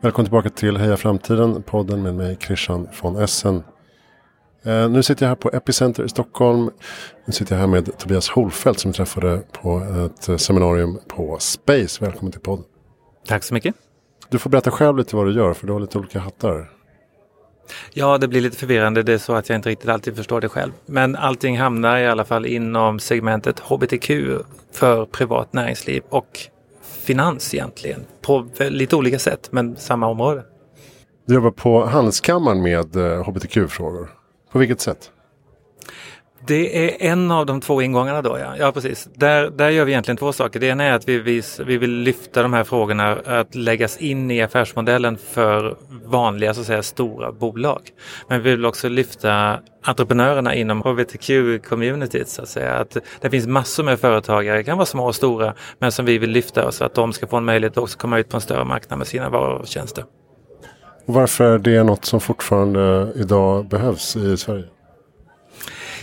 Välkommen tillbaka till Heja Framtiden, podden med mig Christian von Essen. Eh, nu sitter jag här på Epicenter i Stockholm. Nu sitter jag här med Tobias Holfeldt som vi träffade på ett eh, seminarium på Space. Välkommen till podden. Tack så mycket. Du får berätta själv lite vad du gör för du har lite olika hattar. Ja, det blir lite förvirrande. Det är så att jag inte riktigt alltid förstår det själv. Men allting hamnar i alla fall inom segmentet HBTQ för privat näringsliv och finans egentligen. På lite olika sätt, men samma område. Du jobbar på Handelskammaren med eh, HBTQ-frågor. På vilket sätt? Det är en av de två ingångarna då, ja. ja precis. Där, där gör vi egentligen två saker. Det ena är att vi, vi, vi vill lyfta de här frågorna att läggas in i affärsmodellen för vanliga, så att säga, stora bolag. Men vi vill också lyfta entreprenörerna inom hbtq-communityt, så att säga. Att det finns massor med företagare, det kan vara små och stora, men som vi vill lyfta så att de ska få en möjlighet att också komma ut på en större marknad med sina varor och tjänster. varför är det något som fortfarande idag behövs i Sverige?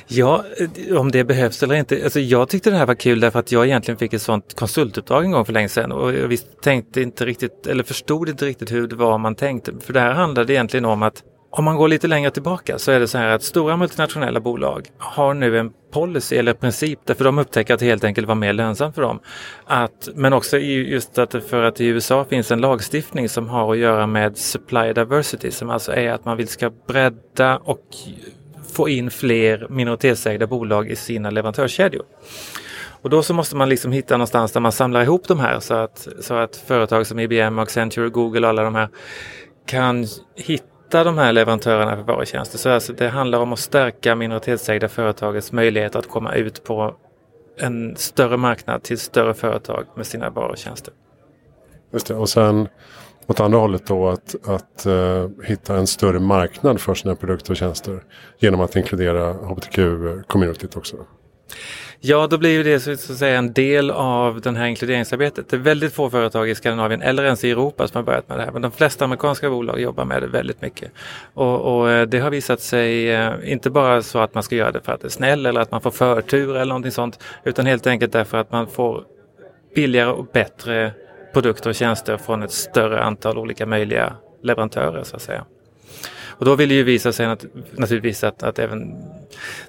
Ja, eh, om det behövs eller inte. Alltså jag tyckte det här var kul därför att jag egentligen fick ett sånt konsultuppdrag en gång för länge sedan och jag visst tänkte inte riktigt, eller förstod inte riktigt hur det var man tänkte. För det här handlade egentligen om att om man går lite längre tillbaka så är det så här att stora multinationella bolag har nu en policy eller princip därför de upptäcker att det helt enkelt var mer lönsamt för dem. Att, men också just att för att i USA finns en lagstiftning som har att göra med supply diversity som alltså är att man vill ska bredda och få in fler minoritetsägda bolag i sina leverantörskedjor. Och då så måste man liksom hitta någonstans där man samlar ihop de här så att, så att företag som IBM, Accenture, Google och alla de här kan hitta de här leverantörerna för varutjänster. Så alltså det handlar om att stärka minoritetsägda företagets möjlighet att komma ut på en större marknad till större företag med sina varutjänster. Just det, och sen åt andra hållet då att, att uh, hitta en större marknad för sina produkter och tjänster genom att inkludera hbtq-communityt eh, också. Ja, då blir det så att säga en del av det här inkluderingsarbetet. Det är väldigt få företag i Skandinavien eller ens i Europa som har börjat med det här. Men de flesta amerikanska bolag jobbar med det väldigt mycket. Och, och eh, det har visat sig inte bara så att man ska göra det för att det är snäll eller att man får förtur eller någonting sånt. Utan helt enkelt därför att man får billigare och bättre produkter och tjänster från ett större antal olika möjliga leverantörer så att säga. Och då vill det ju visa sig att, naturligtvis att, att även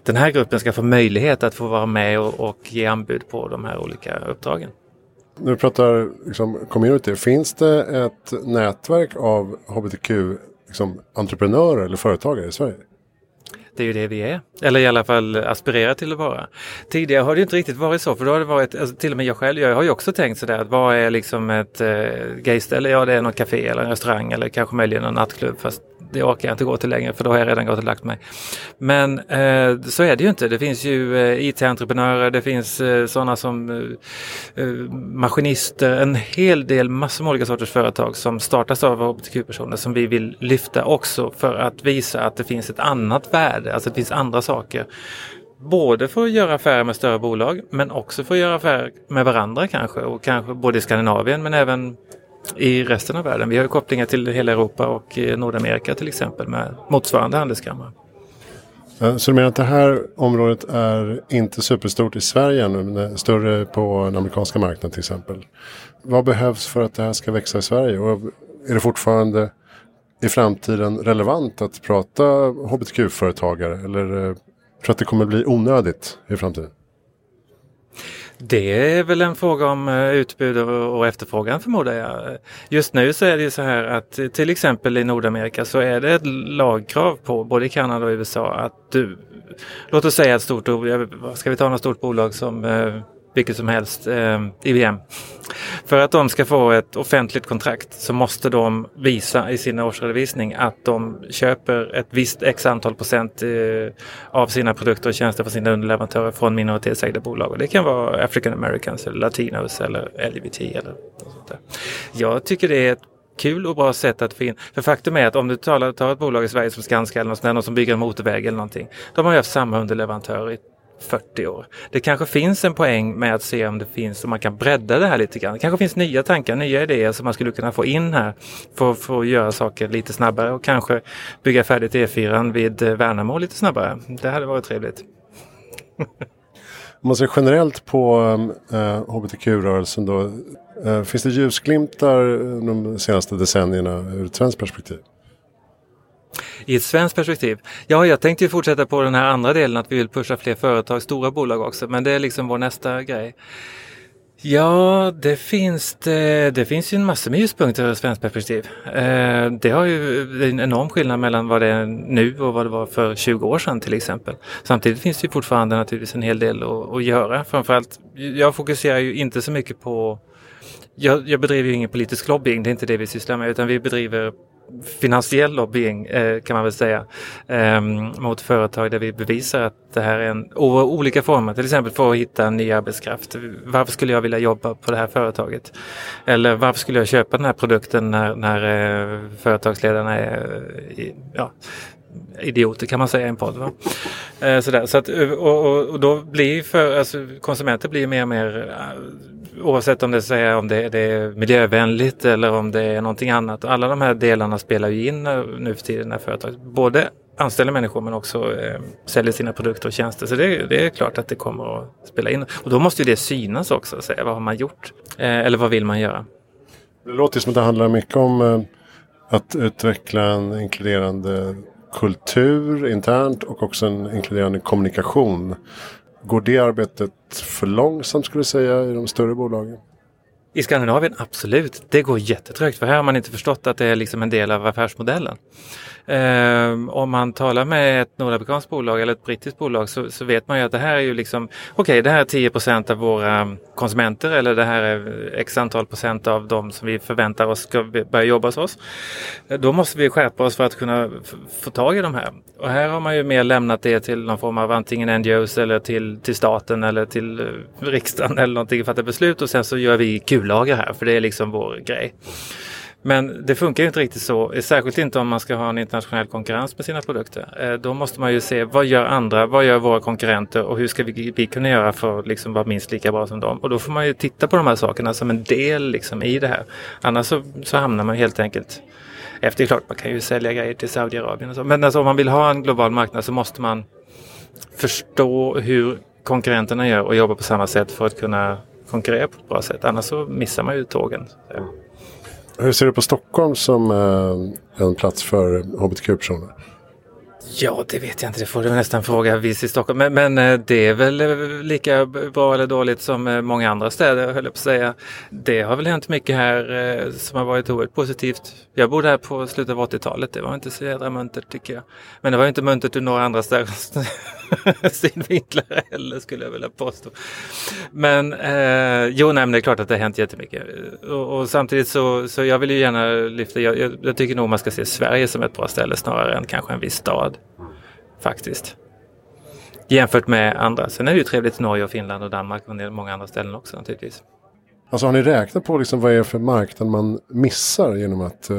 den här gruppen ska få möjlighet att få vara med och, och ge anbud på de här olika uppdragen. När du pratar liksom, community, finns det ett nätverk av hbtq-entreprenörer liksom, eller företagare i Sverige? Det är ju det vi är. Eller i alla fall aspirerar till att vara. Tidigare har det inte riktigt varit så för då har det varit, alltså till och med jag själv, jag har ju också tänkt sådär att vad är liksom ett eh, gayställe? Ja det är något café eller en restaurang eller kanske möjligen en nattklubb fast det orkar jag inte gå till längre för då har jag redan gått och lagt mig. Men eh, så är det ju inte. Det finns ju eh, IT-entreprenörer, det finns eh, sådana som eh, eh, maskinister, en hel del massor med olika sorters företag som startas av hbtq-personer som vi vill lyfta också för att visa att det finns ett annat värde, alltså det finns andra saker. Både för att göra affärer med större bolag men också för att göra affärer med varandra kanske och kanske både i Skandinavien men även i resten av världen. Vi har ju kopplingar till hela Europa och eh, Nordamerika till exempel med motsvarande handelskammare. Så du menar att det här området är inte superstort i Sverige ännu, men större på den amerikanska marknaden till exempel. Vad behövs för att det här ska växa i Sverige? Och är det fortfarande i framtiden relevant att prata hbtq-företagare? Eller eh, tror du att det kommer bli onödigt i framtiden? Det är väl en fråga om eh, utbud och efterfrågan förmodar jag. Just nu så är det ju så här att till exempel i Nordamerika så är det ett lagkrav på både Kanada och USA att du, låt oss säga ett stort, ska vi ta något stort bolag som eh, vilket som helst, eh, IBM. För att de ska få ett offentligt kontrakt så måste de visa i sin årsredovisning att de köper ett visst x antal procent eh, av sina produkter och tjänster från sina underleverantörer från minoritetsägda bolag. Och det kan vara African Americans eller Latinos eller LGBT eller sånt där. Jag tycker det är ett kul och bra sätt att få in. För faktum är att om du tar, tar ett bolag i Sverige som Skanska eller något, någon som bygger en motorväg eller någonting. De har ju haft samma underleverantör i 40 år. Det kanske finns en poäng med att se om det finns, om man kan bredda det här lite grann. Det kanske finns nya tankar, nya idéer som man skulle kunna få in här för, för att göra saker lite snabbare och kanske bygga färdigt E4 vid eh, Värnamo lite snabbare. Det hade varit trevligt. Om man ser generellt på eh, hbtq-rörelsen då. Eh, finns det ljusglimtar eh, de senaste decennierna ur ett svenskt perspektiv? I ett svenskt perspektiv? Ja, jag tänkte ju fortsätta på den här andra delen att vi vill pusha fler företag, stora bolag också, men det är liksom vår nästa grej. Ja, det finns det, det finns ju en massa med ljuspunkter ur ett svenskt perspektiv. Eh, det har ju en enorm skillnad mellan vad det är nu och vad det var för 20 år sedan till exempel. Samtidigt finns det ju fortfarande naturligtvis en hel del att, att göra. Framförallt, jag fokuserar ju inte så mycket på jag, jag bedriver ju ingen politisk lobbying, det är inte det vi sysslar med, utan vi bedriver finansiell lobbying eh, kan man väl säga ehm, mot företag där vi bevisar att det här är en olika former, till exempel för att hitta ny arbetskraft. Varför skulle jag vilja jobba på det här företaget? Eller varför skulle jag köpa den här produkten när, när eh, företagsledarna är ja, idioter kan man säga i en podd. Va? Eh, sådär. Så att, och, och, och, då blir för, alltså, konsumenter blir mer och mer eh, oavsett om det, säger, om det, det, är miljövänligt eller om det är någonting annat. Alla de här delarna spelar ju in eh, nu för tiden när företag både anställer människor men också eh, säljer sina produkter och tjänster. Så det, det, är klart att det kommer att spela in. Och då måste ju det synas också. Säga, vad har man gjort? Eh, eller vad vill man göra? Det låter som att det handlar mycket om eh, att utveckla en inkluderande kultur internt och också en inkluderande kommunikation. Går det arbetet för långsamt skulle du säga i de större bolagen? I Skandinavien, absolut. Det går jättetrögt för här har man inte förstått att det är liksom en del av affärsmodellen. Eh, om man talar med ett nordamerikanskt bolag eller ett brittiskt bolag så, så, vet man ju att det här är ju liksom, okej okay, det här är 10% av våra konsumenter eller det här är x antal procent av de som vi förväntar oss ska börja jobba hos oss. Då måste vi skärpa oss för att kunna få tag i de här. Och här har man ju mer lämnat det till någon form av antingen NGOs eller till, till staten eller till eh, riksdagen eller någonting att fatta beslut och sen så gör vi kullager här för det är liksom vår grej. Men det funkar ju inte riktigt så, särskilt inte om man ska ha en internationell konkurrens med sina produkter. Eh, då måste man ju se vad gör andra, vad gör våra konkurrenter och hur ska vi, vi kunna göra för att liksom vara minst lika bra som dem. Och då får man ju titta på de här sakerna som en del liksom i det här. Annars så, så hamnar man helt enkelt efter. Det är klart, man kan ju sälja grejer till Saudiarabien och så. Men alltså, om man vill ha en global marknad så måste man förstå hur konkurrenterna gör och jobba på samma sätt för att kunna konkurrera på ett bra sätt. Annars så missar man ju tågen. Hur ser du på Stockholm som eh, en plats för hbtq-personer? Ja, det vet jag inte. Det får du nästan fråga Visit Stockholm. Men, men, eh, det är väl eh, lika bra eller dåligt som eh, många andra städer, höll jag på att säga. Det har väl hänt mycket här som har varit oerhört positivt. Jag bodde här på slutet av 80-talet. Det var inte så jädra muntert tycker jag. Men det var inte muntert i några andra städer. synvinklar heller skulle jag vilja påstå. Men eh, jo, nej, men det är klart att det har hänt jättemycket. Och, och samtidigt så, så jag vill ju gärna lyfta, jag, jag, jag tycker nog man ska se Sverige som ett bra ställe snarare än kanske en viss stad faktiskt. Jämfört med andra. Sen är det ju trevligt i Norge och Finland och Danmark och många andra ställen också naturligtvis. Alltså har ni räknat på liksom vad det är för marknad man missar genom att eh,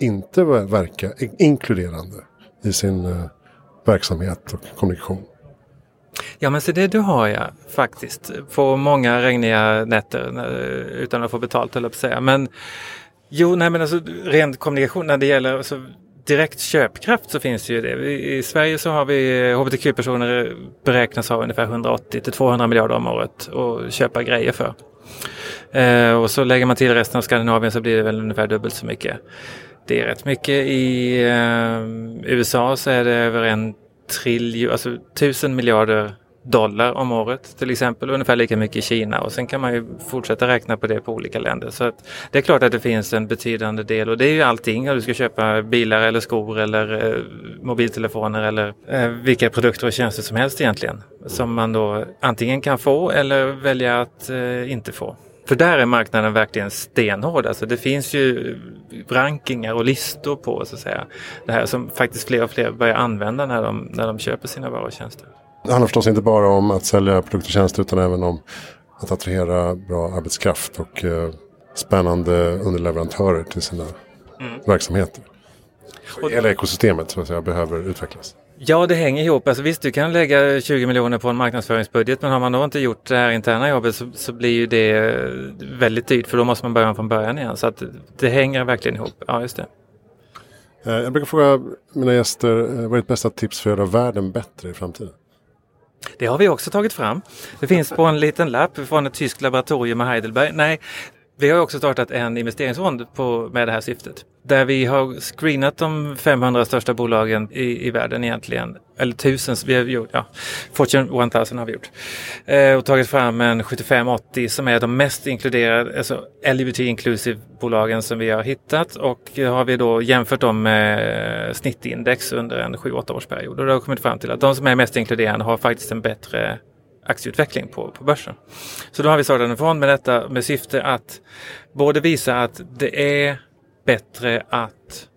inte verka inkluderande i sin eh, verksamhet och kommunikation? Ja men så det du har jag faktiskt på många regniga nätter utan att få betalt höll jag på att säga. Men jo, nej men alltså rent kommunikation när det gäller alltså, direkt köpkraft så finns det ju det. I Sverige så har vi hbtq-personer beräknas ha ungefär 180 till 200 miljarder om året att köpa grejer för. Eh, och så lägger man till resten av Skandinavien så blir det väl ungefär dubbelt så mycket. Det är rätt mycket. I eh, USA så är det över en triljon, alltså tusen miljarder dollar om året till exempel. Ungefär lika mycket i Kina och sen kan man ju fortsätta räkna på det på olika länder. Så att det är klart att det finns en betydande del och det är ju allting. Om du ska köpa bilar eller skor eller eh, mobiltelefoner eller eh, vilka produkter och tjänster som helst egentligen. Som man då antingen kan få eller välja att eh, inte få. För där är marknaden verkligen stenhård. Alltså det finns ju rankingar och listor på så att säga. Det här som faktiskt fler och fler börjar använda när de, när de köper sina varor och tjänster. Det handlar förstås inte bara om att sälja produkter och tjänster utan även om att attrahera bra arbetskraft och eh, spännande underleverantörer till sina mm. verksamheter. Och, Hela ekosystemet så att säga, behöver utvecklas. Ja, det hänger ihop. Alltså, visst, du kan lägga 20 miljoner på en marknadsföringsbudget men har man då inte gjort det här interna jobbet så, så blir ju det väldigt dyrt för då måste man börja från början igen. Så att det hänger verkligen ihop. Ja, just det. Eh, jag brukar fråga mina gäster, eh, vad är ditt bästa tips för att göra världen bättre i framtiden? Det har vi också tagit fram. Det finns på en liten lapp från ett tyskt laboratorium i Heidelberg. Nej, Vi har också startat en investeringsfond på, med det här syftet. Där vi har screenat de 500 största bolagen i, i världen egentligen. Eller tusen, vi har gjort, ja, Fortune 1000 har vi gjort. Eh, och tagit fram en 75-80 som är de mest inkluderade, alltså LGBT inclusive bolagen som vi har hittat. Och har vi då jämfört dem med snittindex under en 7-8 årsperiod. Och då har vi kommit fram till att de som är mest inkluderande har faktiskt en bättre aktieutveckling på, på börsen. Så då har vi startat en fond med detta med syfte att både visa att det är bättre att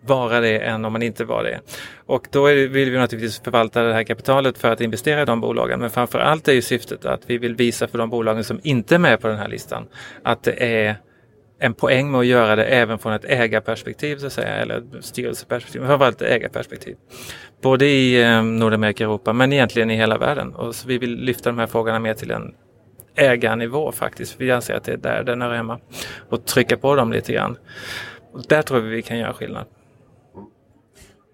vara det än om man inte var det. Och då vill vi naturligtvis förvalta det här kapitalet för att investera i de bolagen. Men framför allt är ju syftet att vi vill visa för de bolagen som inte är med på den här listan att det är en poäng med att göra det även från ett ägarperspektiv så att säga, eller styrelseperspektiv, men framförallt ägarperspektiv. Både i eh, Nordamerika och Europa, men egentligen i hela världen. Och så vi vill lyfta de här frågorna mer till en ägarnivå faktiskt. Vi anser att det är där den hör hemma. Och trycka på dem lite grann. Där tror vi vi kan göra skillnad.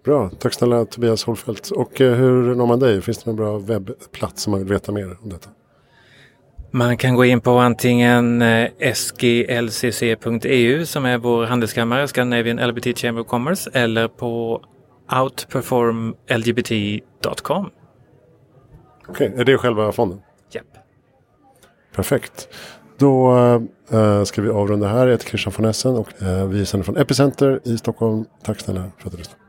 Bra, tack snälla Tobias Holfeldt. Och eh, hur når man dig? Finns det någon bra webbplats som man vill veta mer om detta? Man kan gå in på antingen eh, sglcc.eu som är vår handelskammare, Scandinavian LBT Chamber of Commerce, eller på outperformlgbt.com. Okej, okay, är det själva fonden? Japp. Perfekt. Då äh, ska vi avrunda här. Jag heter Christian von Essen och äh, vi sänder från Epicenter i Stockholm. Tack snälla för att du lyssnade.